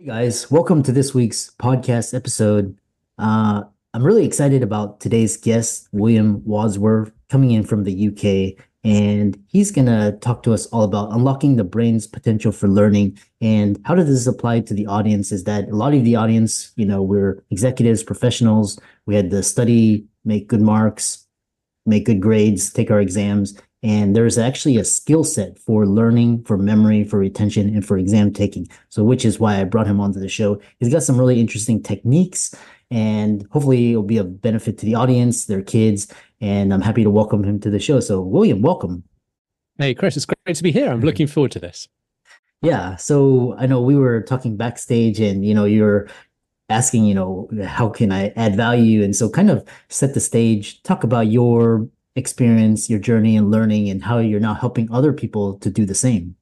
Hey guys, welcome to this week's podcast episode. Uh, I'm really excited about today's guest, William Wadsworth, coming in from the UK, and he's gonna talk to us all about unlocking the brain's potential for learning and how does this apply to the audience. Is that a lot of the audience, you know, we're executives, professionals. We had to study, make good marks, make good grades, take our exams, and there's actually a skill set for learning, for memory, for retention, and for exam taking. So, which is why I brought him onto the show. He's got some really interesting techniques, and hopefully, it'll be a benefit to the audience, their kids. And I'm happy to welcome him to the show. So, William, welcome. Hey, Chris, it's great to be here. I'm looking forward to this. Yeah. So, I know we were talking backstage, and you know, you're asking, you know, how can I add value? And so, kind of set the stage, talk about your experience, your journey and learning, and how you're now helping other people to do the same.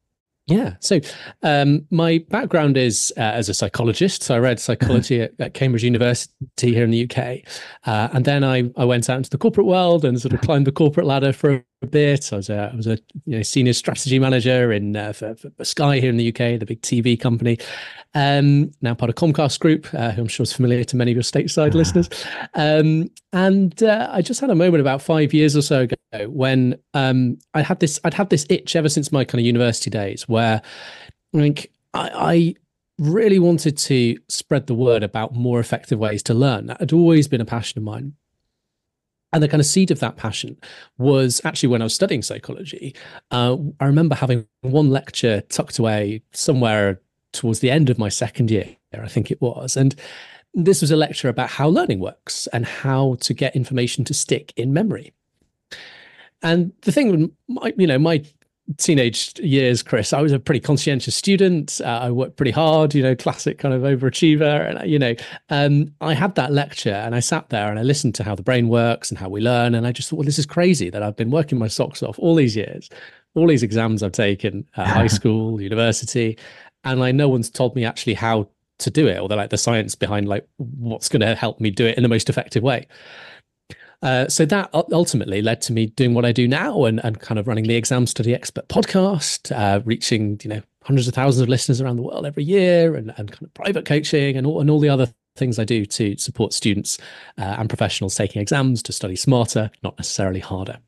Yeah. So um, my background is uh, as a psychologist. So I read psychology at, at, Cambridge University here in the UK. Uh, and then I, I went out into the corporate world and sort of climbed the corporate ladder for a bit. I was a, I was a you know, senior strategy manager in uh, for, for, Sky here in the UK, the big TV company. Um, now part of Comcast Group, uh, who I'm sure is familiar to many of your stateside ah. listeners. Um, and uh, I just had a moment about five years or so ago when um, I had this I'd had this itch ever since my kind of university days where I think I, I really wanted to spread the word about more effective ways to learn. That had always been a passion of mine. And the kind of seed of that passion was actually when I was studying psychology. Uh, I remember having one lecture tucked away somewhere towards the end of my second year, I think it was. And this was a lecture about how learning works and how to get information to stick in memory. And the thing, my, you know, my teenage years, Chris, I was a pretty conscientious student. Uh, I worked pretty hard, you know, classic kind of overachiever. And, you know, um, I had that lecture and I sat there and I listened to how the brain works and how we learn. And I just thought, well, this is crazy that I've been working my socks off all these years, all these exams I've taken, uh, high school, university, and like no one's told me actually how to do it or the like the science behind like what's going to help me do it in the most effective way uh, so that ultimately led to me doing what I do now and, and kind of running the Exam Study Expert podcast, uh, reaching you know hundreds of thousands of listeners around the world every year, and, and kind of private coaching and all and all the other things I do to support students uh, and professionals taking exams to study smarter, not necessarily harder.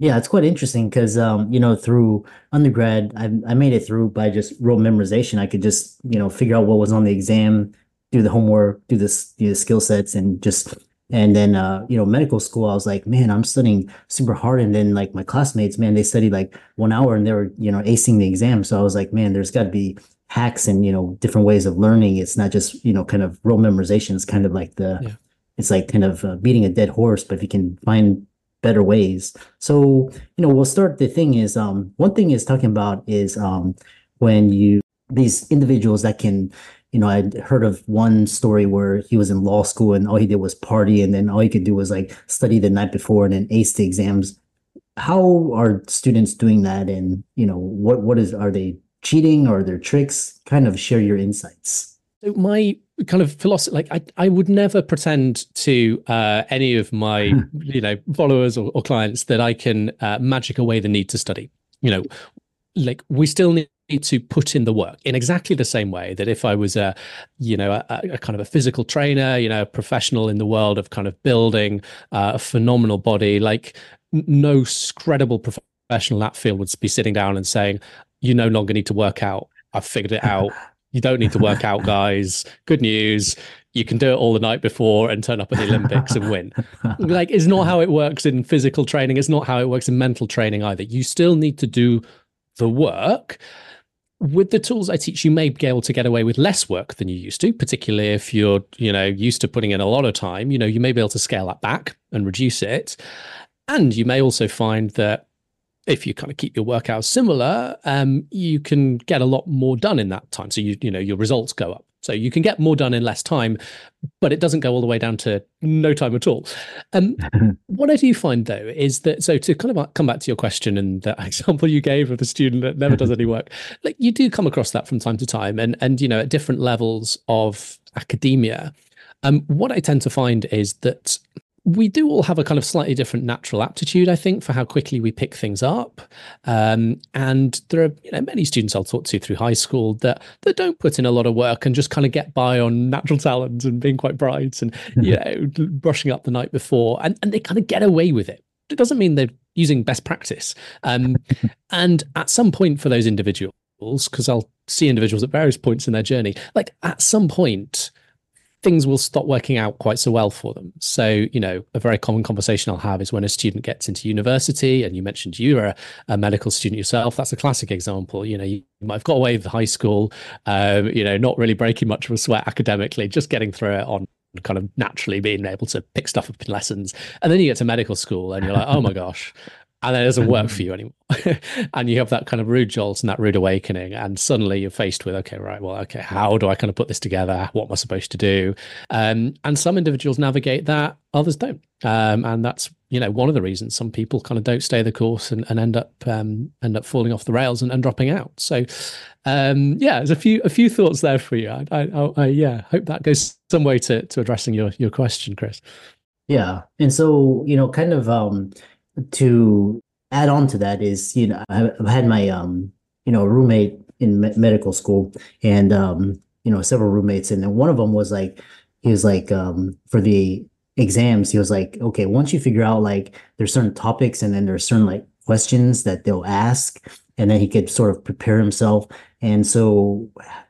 Yeah, it's quite interesting because um, you know through undergrad, I, I made it through by just rote memorization. I could just you know figure out what was on the exam, do the homework, do this the skill sets, and just and then uh, you know medical school. I was like, man, I'm studying super hard, and then like my classmates, man, they studied like one hour and they were you know acing the exam. So I was like, man, there's got to be hacks and you know different ways of learning. It's not just you know kind of rote memorization. It's kind of like the yeah. it's like kind of uh, beating a dead horse. But if you can find better ways. So, you know, we'll start. The thing is, um, one thing is talking about is um, when you, these individuals that can, you know, I'd heard of one story where he was in law school and all he did was party and then all he could do was like study the night before and then ace the exams. How are students doing that? And, you know, what, what is, are they cheating or are there tricks? Kind of share your insights. So My kind of philosophy like i i would never pretend to uh, any of my you know followers or, or clients that i can uh, magic away the need to study you know like we still need to put in the work in exactly the same way that if I was a, you know, a, a kind of a physical trainer, you know, a professional in the world of kind of building uh, a phenomenal body, like no credible professional in that field would be sitting down and saying, you no longer need to work out. I've figured it out You don't need to work out, guys. Good news. You can do it all the night before and turn up at the Olympics and win. Like, it's not how it works in physical training. It's not how it works in mental training either. You still need to do the work with the tools I teach, you may be able to get away with less work than you used to, particularly if you're, you know, used to putting in a lot of time. You know, you may be able to scale that back and reduce it. And you may also find that if you kind of keep your workouts similar, um, you can get a lot more done in that time. So you, you know, your results go up. So you can get more done in less time, but it doesn't go all the way down to no time at all. Um, what I do find though is that so to kind of come back to your question and the example you gave of the student that never does any work, like you do come across that from time to time, and and you know at different levels of academia. Um, what I tend to find is that we do all have a kind of slightly different natural aptitude, I think, for how quickly we pick things up. Um, and there are you know, many students I'll talk to through high school that that don't put in a lot of work and just kind of get by on natural talent and being quite bright and you know brushing up the night before, and and they kind of get away with it. It doesn't mean they're using best practice. Um, and at some point for those individuals, because I'll see individuals at various points in their journey, like at some point things will stop working out quite so well for them. So, you know, a very common conversation I'll have is when a student gets into university, and you mentioned you are a, a medical student yourself. That's a classic example. You know, you might have got away with high school, um, you know, not really breaking much of a sweat academically, just getting through it on kind of naturally being able to pick stuff up in lessons. And then you get to medical school and you're like, oh my gosh, and then it doesn't work for you anymore. and you have that kind of rude jolt and that rude awakening. And suddenly you're faced with, okay, right, well, okay, how do I kind of put this together? What am I supposed to do? Um, and some individuals navigate that, others don't. Um, and that's, you know, one of the reasons some people kind of don't stay the course and, and end up um, end up falling off the rails and, and dropping out. So um, yeah, there's a few a few thoughts there for you. I, I, I yeah, hope that goes some way to to addressing your your question, Chris. Yeah. And so, you know, kind of um to add on to that is, you know, I've had my, um, you know, roommate in me- medical school and, um, you know, several roommates. And then one of them was like, he was like, um, for the exams, he was like, okay, once you figure out like there's certain topics and then there's certain like questions that they'll ask, and then he could sort of prepare himself. And so,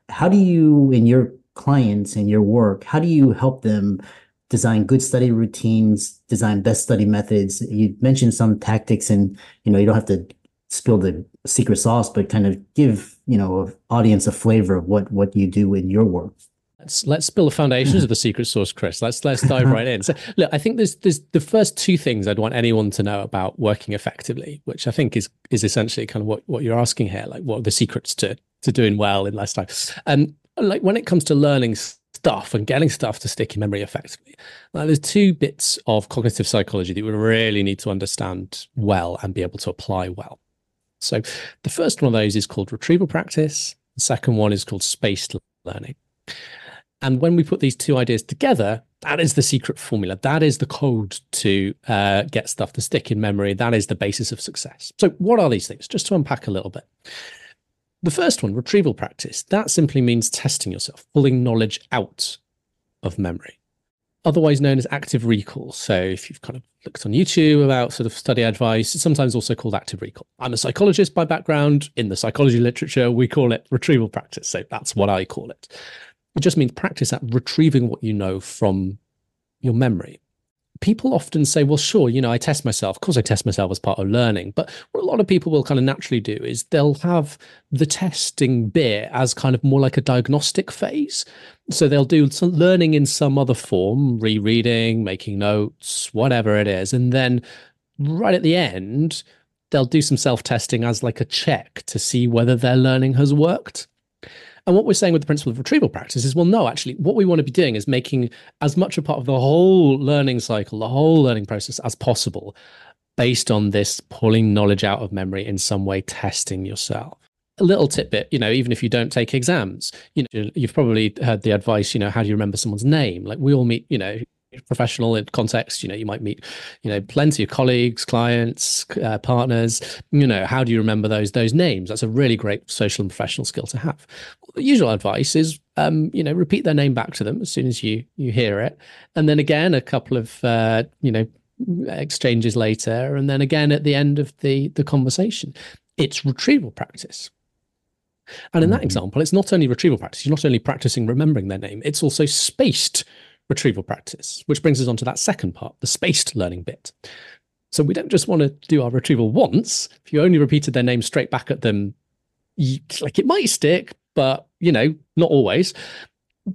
how do you, in your clients and your work, how do you help them design good study routines, design best study methods. You mentioned some tactics and, you know, you don't have to spill the secret sauce, but kind of give, you know, audience a flavor of what, what you do in your work. Let's let's spill the foundations of the secret sauce, Chris. Let's let's dive right in. So, look, I think there's there's the first two things I'd want anyone to know about working effectively, which I think is is essentially kind of what, what you're asking here, like what are the secrets to to doing well in lifestyle. And like when it comes to learning stuff and getting stuff to stick in memory effectively. Now, there's two bits of cognitive psychology that we really need to understand well and be able to apply well. So, the first one of those is called retrieval practice. The second one is called spaced learning. And when we put these two ideas together, that is the secret formula. That is the code to uh, get stuff to stick in memory. That is the basis of success. So, what are these things? Just to unpack a little bit. The first one, retrieval practice, that simply means testing yourself, pulling knowledge out of memory, otherwise known as active recall. So if you've kind of looked on YouTube about sort of study advice, it's sometimes also called active recall. I'm a psychologist by background. In the psychology literature, we call it retrieval practice. So that's what I call it. It just means practice at retrieving what you know from your memory people often say, well, sure, you know, I test myself. Of course, I test myself as part of learning. But what a lot of people will kind of naturally do is they'll have the testing bit as kind of more like a diagnostic phase. So they'll do some learning in some other form, rereading, making notes, whatever it is. And then right at the end, they'll do some self testing as like a check to see whether their learning has worked. And what we're saying with the principle of retrieval practice is, well, no, actually, what we want to be doing is making as much a part of the whole learning cycle, the whole learning process as possible, based on this pulling knowledge out of memory in some way, testing yourself. A little tidbit, you know, even if you don't take exams, you know, you've probably heard the advice, you know, how do you remember someone's name? Like we all meet, you know, professional in context you know you might meet you know plenty of colleagues clients uh, partners you know how do you remember those those names? That's a really great social and professional skill to have. The usual advice is um, you know repeat their name back to them as soon as you you hear it. And then again a couple of uh, you know exchanges later and then again at the end of the the conversation. It's retrieval practice. And in that mm-hmm. example, it's not only retrieval practice, you're not only practicing remembering their name, it's also spaced retrieval practice, which brings us on to that second part, the spaced learning bit. So we don't just want to do our retrieval once. If you only repeated their name straight back at them, you, like it might stick, but you know, not always.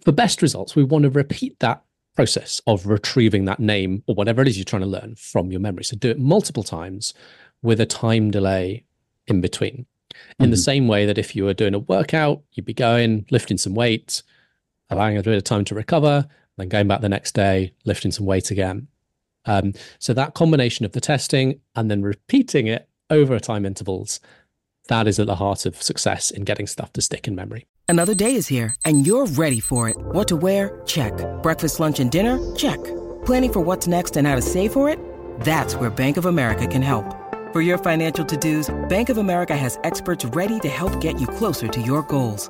For best results, we want to repeat that process of retrieving that name or whatever it is you're trying to learn from your memory. So do it multiple times with a time delay in between. In mm-hmm. the same way that if you were doing a workout, you'd be going, lifting some weight, allowing a bit of time to recover, then going back the next day, lifting some weight again. Um, so that combination of the testing and then repeating it over time intervals, that is at the heart of success in getting stuff to stick in memory. Another day is here and you're ready for it. What to wear? Check. Breakfast, lunch, and dinner? Check. Planning for what's next and how to save for it? That's where Bank of America can help. For your financial to-dos, Bank of America has experts ready to help get you closer to your goals.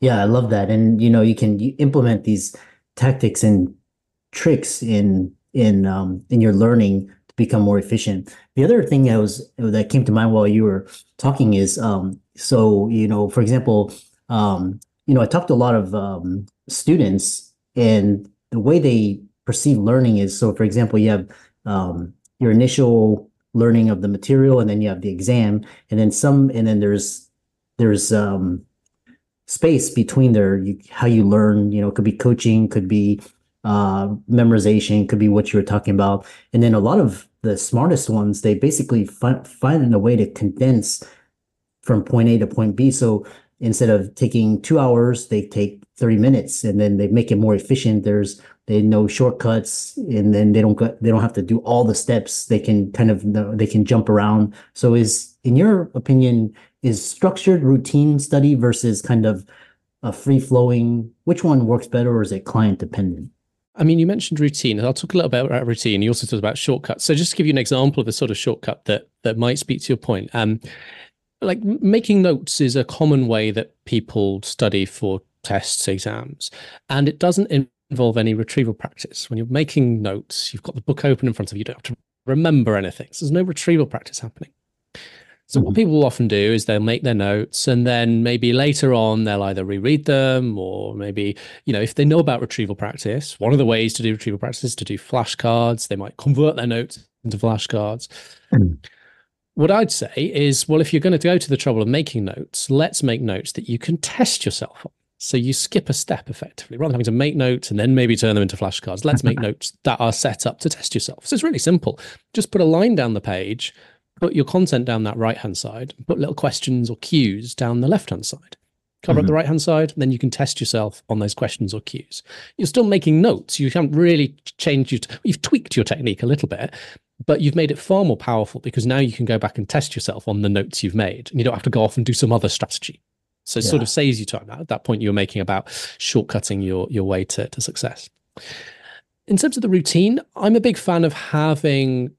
Yeah, I love that. And you know, you can implement these tactics and tricks in in um, in your learning to become more efficient. The other thing that was that came to mind while you were talking is um, so you know, for example, um, you know, I talked to a lot of um, students, and the way they perceive learning is so. For example, you have um, your initial learning of the material, and then you have the exam, and then some, and then there's there's um, space between there you, how you learn you know could be coaching could be uh, memorization could be what you were talking about. And then a lot of the smartest ones they basically find find a way to condense from point a to point b. So instead of taking two hours they take 30 minutes and then they make it more efficient. There's they know shortcuts and then they don't go, they don't have to do all the steps they can kind of they can jump around so is in your opinion is structured routine study versus kind of a free flowing which one works better or is it client dependent I mean, you mentioned routine. I'll talk a little bit about routine. You also talked about shortcuts. So, just to give you an example of a sort of shortcut that that might speak to your point, um, like making notes is a common way that people study for tests, exams, and it doesn't involve any retrieval practice. When you're making notes, you've got the book open in front of you. You don't have to remember anything. So there's no retrieval practice happening. So what mm-hmm. people will often do is they'll make their notes and then maybe later on they'll either reread them or maybe, you know, if they know about retrieval practice, one of the ways to do retrieval practice is to do flashcards. They might convert their notes into flashcards. Mm. What I'd say is, well, if you're going to go to the trouble of making notes, let's make notes that you can test yourself on. So you skip a step effectively rather than having to make notes and then maybe turn them into flashcards. Let's make notes that are set up to test yourself. So it's really simple. Just put a line down the page put your content down that right hand side, put little questions or cues down the left hand side. Cover mm-hmm. up the right hand side, then you can test yourself on those questions or cues. You're still making notes. You haven't really changed your, you've tweaked your technique a little bit, but you've made it far more powerful because now you can go back and test yourself on the notes you've made and you don't have to go off and do some other strategy. So it yeah. sort of saves you time. At that point, you're making about shortcutting your, your way to, to success. In terms of the routine, I'm a big fan of having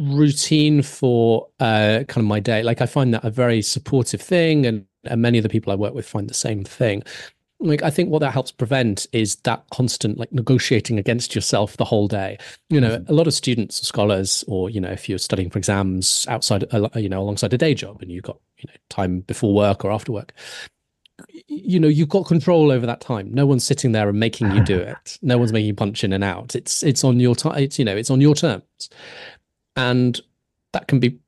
routine for uh, kind of my day. Like I find that a very supportive thing, and, and many of the people I work with find the same thing. Like I think what that helps prevent is that constant like negotiating against yourself the whole day. You know, mm-hmm. a lot of students, or scholars, or you know, if you're studying for exams outside, you know, alongside a day job, and you've got you know time before work or after work, you know you've got control over that time. No one's sitting there and making you do it. No one's making you punch in and out. It's it's on your time it's you know it's on your terms. And that can be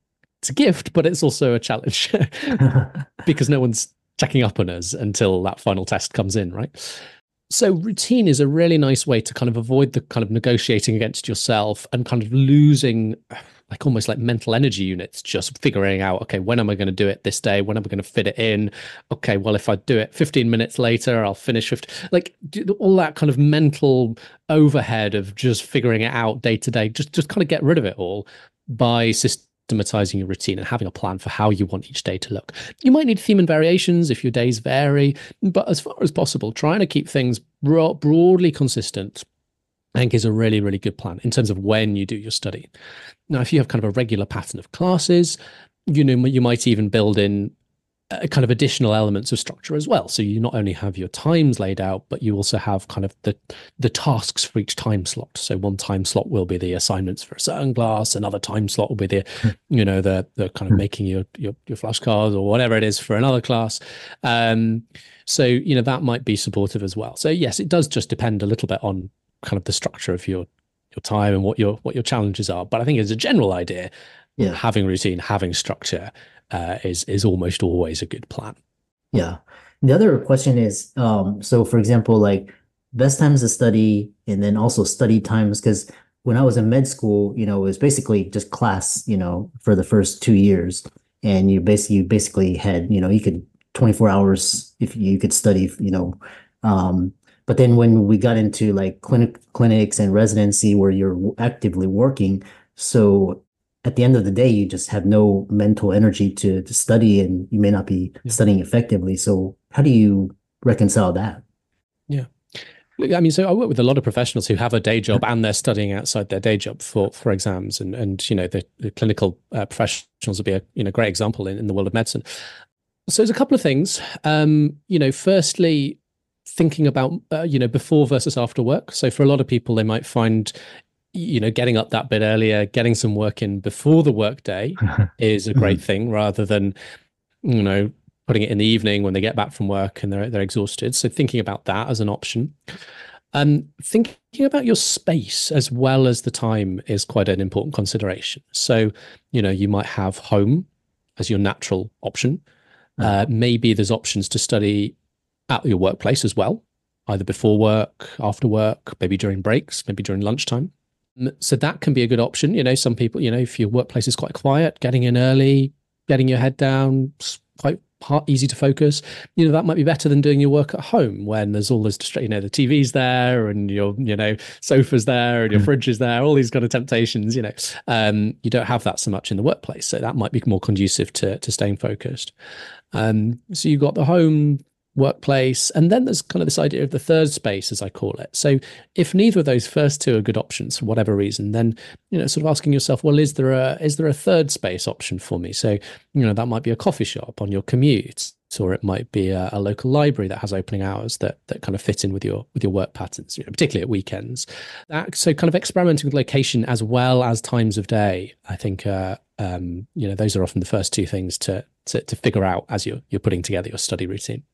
it's a gift, but it's also a challenge because no one's checking up on us until that final test comes in, right? So routine is a really nice way to kind of avoid the kind of negotiating against yourself and kind of losing like almost like mental energy units, just figuring out, okay, when am I going to do it this day? When am I going to fit it in? Okay, well, if I do it 15 minutes later, I'll finish 50. Like all that kind of mental overhead of just figuring it out day to day, just, just kind of get rid of it all by systematizing your routine and having a plan for how you want each day to look. You might need theme and variations if your days vary, but as far as possible, trying to keep things broadly consistent I think is a really, really good plan in terms of when you do your study. Now, if you have kind of a regular pattern of classes, you know, you might even build in kind of additional elements of structure as well. So you not only have your times laid out, but you also have kind of the the tasks for each time slot. So one time slot will be the assignments for a certain class, another time slot will be the, hmm. you know, the the kind of hmm. making your your, your flashcards or whatever it is for another class. Um, so you know that might be supportive as well. So yes, it does just depend a little bit on kind of the structure of your your time and what your what your challenges are. But I think as a general idea, yeah. having routine, having structure uh, is is almost always a good plan. Yeah. The other question is, um, so for example, like best times to study, and then also study times, because when I was in med school, you know, it was basically just class, you know, for the first two years, and you basically you basically had, you know, you could 24 hours if you could study, you know, um, but then when we got into like clinic clinics and residency where you're actively working, so at the end of the day, you just have no mental energy to to study, and you may not be yeah. studying effectively. So how do you reconcile that? Yeah. I mean, so I work with a lot of professionals who have a day job and they're studying outside their day job for for exams, and and you know the, the clinical uh, professionals would be a you know great example in, in the world of medicine. So there's a couple of things. Um, you know, firstly, thinking about uh, you know before versus after work so for a lot of people they might find you know getting up that bit earlier getting some work in before the workday is a great mm-hmm. thing rather than you know putting it in the evening when they get back from work and they're they're exhausted so thinking about that as an option um thinking about your space as well as the time is quite an important consideration so you know you might have home as your natural option mm. uh, maybe there's options to study at your workplace as well, either before work, after work, maybe during breaks, maybe during lunchtime. So that can be a good option. You know, some people, you know, if your workplace is quite quiet, getting in early, getting your head down, quite easy to focus. You know, that might be better than doing your work at home when there's all this, you know, the TV's there and your, you know, sofa's there and your mm. fridge is there, all these kind of temptations, you know, um, you don't have that so much in the workplace. So that might be more conducive to, to staying focused. Um, so you've got the home workplace. And then there's kind of this idea of the third space, as I call it. So if neither of those first two are good options for whatever reason, then you know, sort of asking yourself, well, is there a is there a third space option for me? So you know, that might be a coffee shop on your commute, or it might be a, a local library that has opening hours that that kind of fit in with your with your work patterns, you know, particularly at weekends. That, so kind of experimenting with location as well as times of day, I think. Uh, um, you know, those are often the first two things to, to to figure out as you're you're putting together your study routine.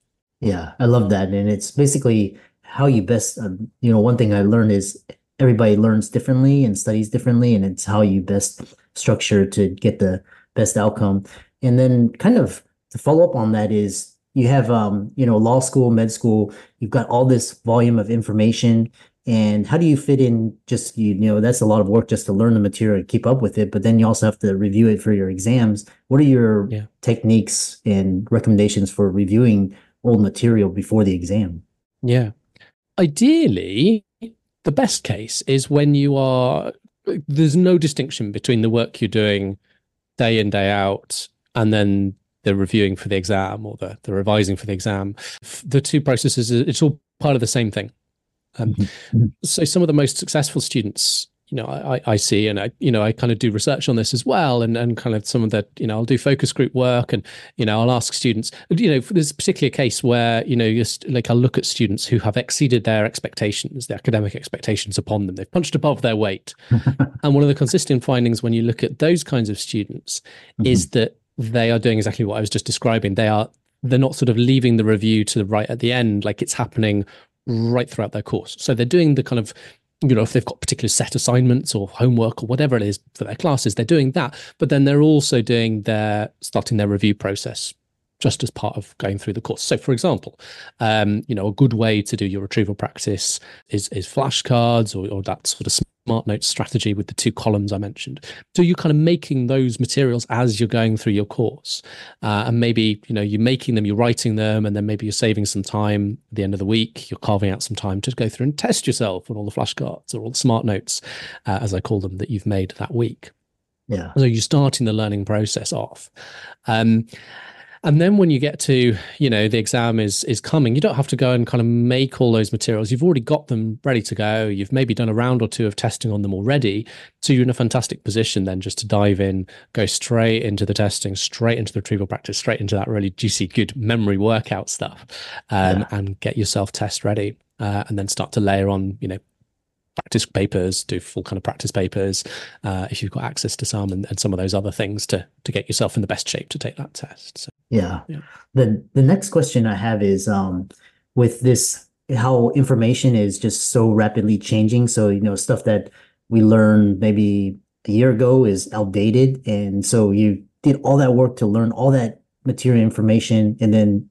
Yeah, I love that. And it's basically how you best, um, you know, one thing I learned is everybody learns differently and studies differently, and it's how you best structure to get the best outcome. And then kind of to follow up on that is you have, um, you know, law school, med school, you've got all this volume of information. And how do you fit in just, you know, that's a lot of work just to learn the material and keep up with it. But then you also have to review it for your exams. What are your yeah. techniques and recommendations for reviewing old material before the exam. Yeah. Ideally, the best case is when you are, there's no distinction between the work you're doing day in, day out, and then the reviewing for the exam or the, the revising for the exam. The two processes, it's all part of the same thing. Um, mm-hmm. so some of the most successful students you know, I, I see, and I, you know, I kind of do research on this as well, and and kind of some of that, you know, I'll do focus group work, and you know, I'll ask students, you know, there's particularly a particular case where you know, just like I'll look at students who have exceeded their expectations, the academic expectations upon them, they've punched above their weight, and one of the consistent findings when you look at those kinds of students mm-hmm. is that they are doing exactly what I was just describing. They are they're not sort of leaving the review to the right at the end, like it's happening right throughout their course. So they're doing the kind of you know, if they've got particular set assignments or homework or whatever it is for their classes, they're doing that. But then they're also doing their starting their review process just as part of going through the course. So, for example, um, you know, a good way to do your retrieval practice is is flashcards or, or that sort of smart notes strategy with the two columns I mentioned. So you're kind of making those materials as you're going through your course, uh, and maybe you know you're making them, you're writing them, and then maybe you're saving some time at the end of the week. You're carving out some time to go through and test yourself on all the flashcards or all the smart notes, uh, as I call them, that you've made that week. Yeah. So you're starting the learning process off. Um, and then when you get to you know the exam is is coming you don't have to go and kind of make all those materials. You've already got them ready to go. You've maybe done a round or two of testing on them already. So you're in a fantastic position then just to dive in go straight into the testing straight into the retrieval practice straight into that really juicy good memory workout stuff um, yeah. and get yourself test ready uh, and then start to layer on you know practice papers, do full kind of practice papers, uh, if you've got access to some, and, and, some of those other things to to get yourself in the best shape to take that test. So, yeah. yeah. The the next question I have is um, with this how information is just so rapidly changing. So you know stuff that we learned maybe a year ago is outdated, and so you did all that work to learn all that material information, and then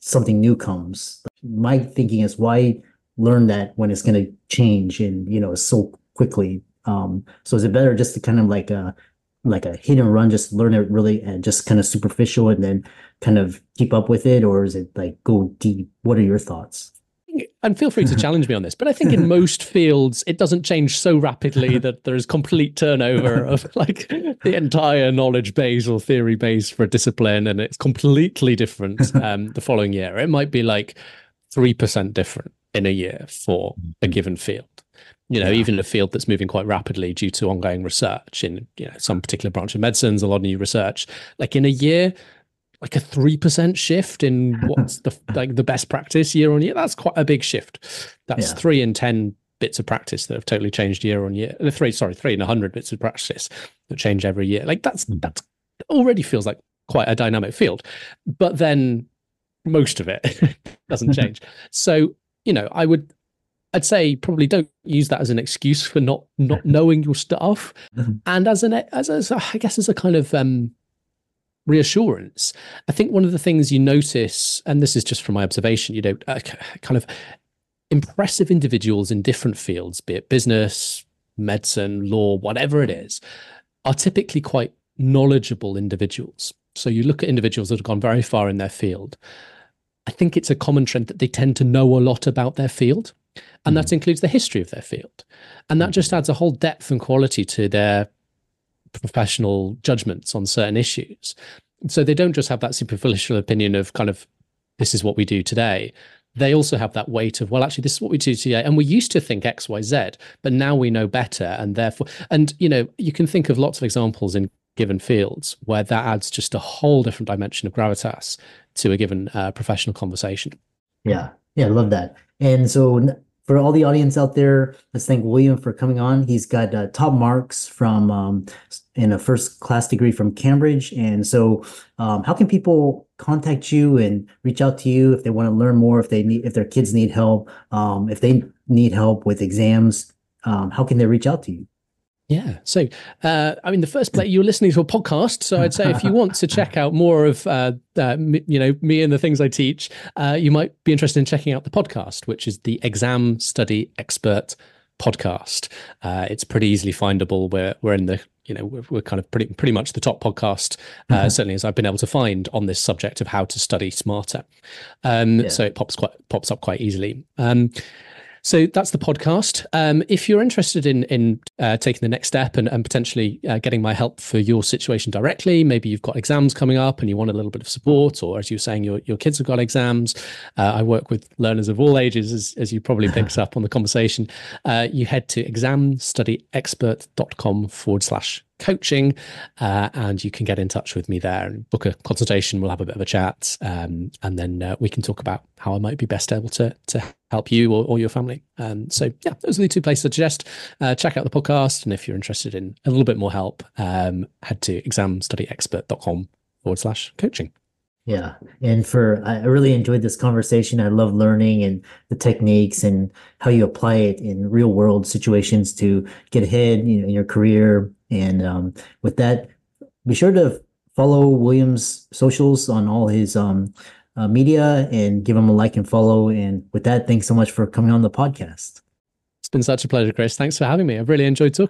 something new comes. My thinking is why learn that when it's going to change and you know so quickly. Um so is it better just to kind of like a like a hit and run just learn it really and just kind of superficial and then kind of keep up with it? Or is it like go deep? What are your thoughts? And feel free to challenge me on this but i think in most fields it doesn't change so rapidly that there is complete turnover of like the entire knowledge base or theory base for a discipline and it's completely different um, the following year. It might be like 3% different in a year for a mm-hmm. given field. You know, yeah. even a field that's moving quite rapidly due to ongoing research in you know some particular branch of medicines, a lot of new research. Like in a year, like a three percent shift in what's the like the best practice year on year. That's quite a big shift. That's yeah. three in ten bits of practice that have totally changed year on year. The three, sorry, three in a hundred bits of practice that change every year. Like that's mm. that's already feels like quite a dynamic field. But then most of it doesn't change. so you know, I would I'd say probably don't use that as an excuse for not not knowing your stuff, mm-hmm. and as an as, as a, I guess as a kind of um, reassurance. I think one of the things you notice, and this is just from my observation, you know, uh, kind of impressive individuals in different fields, be it business, medicine, law, whatever it is, are typically quite knowledgeable individuals. So you look at individuals that have gone very far in their field, I think it's a common trend that they tend to know a lot about their field. And mm. that includes the history of their field. And that hmm. just adds a whole depth and quality to their professional judgments on certain issues. So they don't just have that superficial opinion of kind of, this is what we do today. They also have that weight of, well, actually, this is what we do today. And we used to think X, Y, Z, but now we know better. And therefore, and, you know, you can think of lots of examples in given fields where that adds just a whole different dimension of gravitas to a given uh, professional conversation. Yeah, yeah, I love that. And so for all the audience out there, let's thank William for coming on. He's got uh, top marks from um, in a first class degree from Cambridge. And so, um, how can people contact you and reach out to you if they want to learn more? If they need, if their kids need help, um, if they need help with exams, um, how can they reach out to you? Yeah. So, uh, I mean, the first place you're listening to a podcast. So, I'd say if you want to check out more of, uh, uh, you know, me and the things I teach, uh, you might be interested in checking out the podcast, which is the Exam Study Expert podcast. Uh, it's pretty easily findable. We're we're in the you know we're, we're kind of pretty pretty much the top podcast, uh, mm-hmm. certainly as I've been able to find on this subject of how to study smarter. Um, yeah. So it pops quite pops up quite easily. Um, so that's the podcast. Um, if you're interested in in uh, taking the next step and, and potentially uh, getting my help for your situation directly, maybe you've got exams coming up and you want a little bit of support, or as you were saying, your your kids have got exams. Uh, I work with learners of all ages, as, as you probably picked up on the conversation. Uh, you head to examstudyexpert.com forward slash coaching, uh, and you can get in touch with me there and book a consultation. We'll have a bit of a chat, um, and then uh, we can talk about how I might be best able to to help you or, or your family. Um, so yeah, those are the two places I suggest. Uh, check out the podcast, and if you're interested in a little bit more help, um, head to examstudyexpert.com forward slash coaching. Yeah. And for, I really enjoyed this conversation. I love learning and the techniques and how you apply it in real world situations to get ahead you know, in your career. And um, with that, be sure to follow William's socials on all his um, uh, media and give him a like and follow. And with that, thanks so much for coming on the podcast. It's been such a pleasure, Chris. Thanks for having me. I've really enjoyed talking.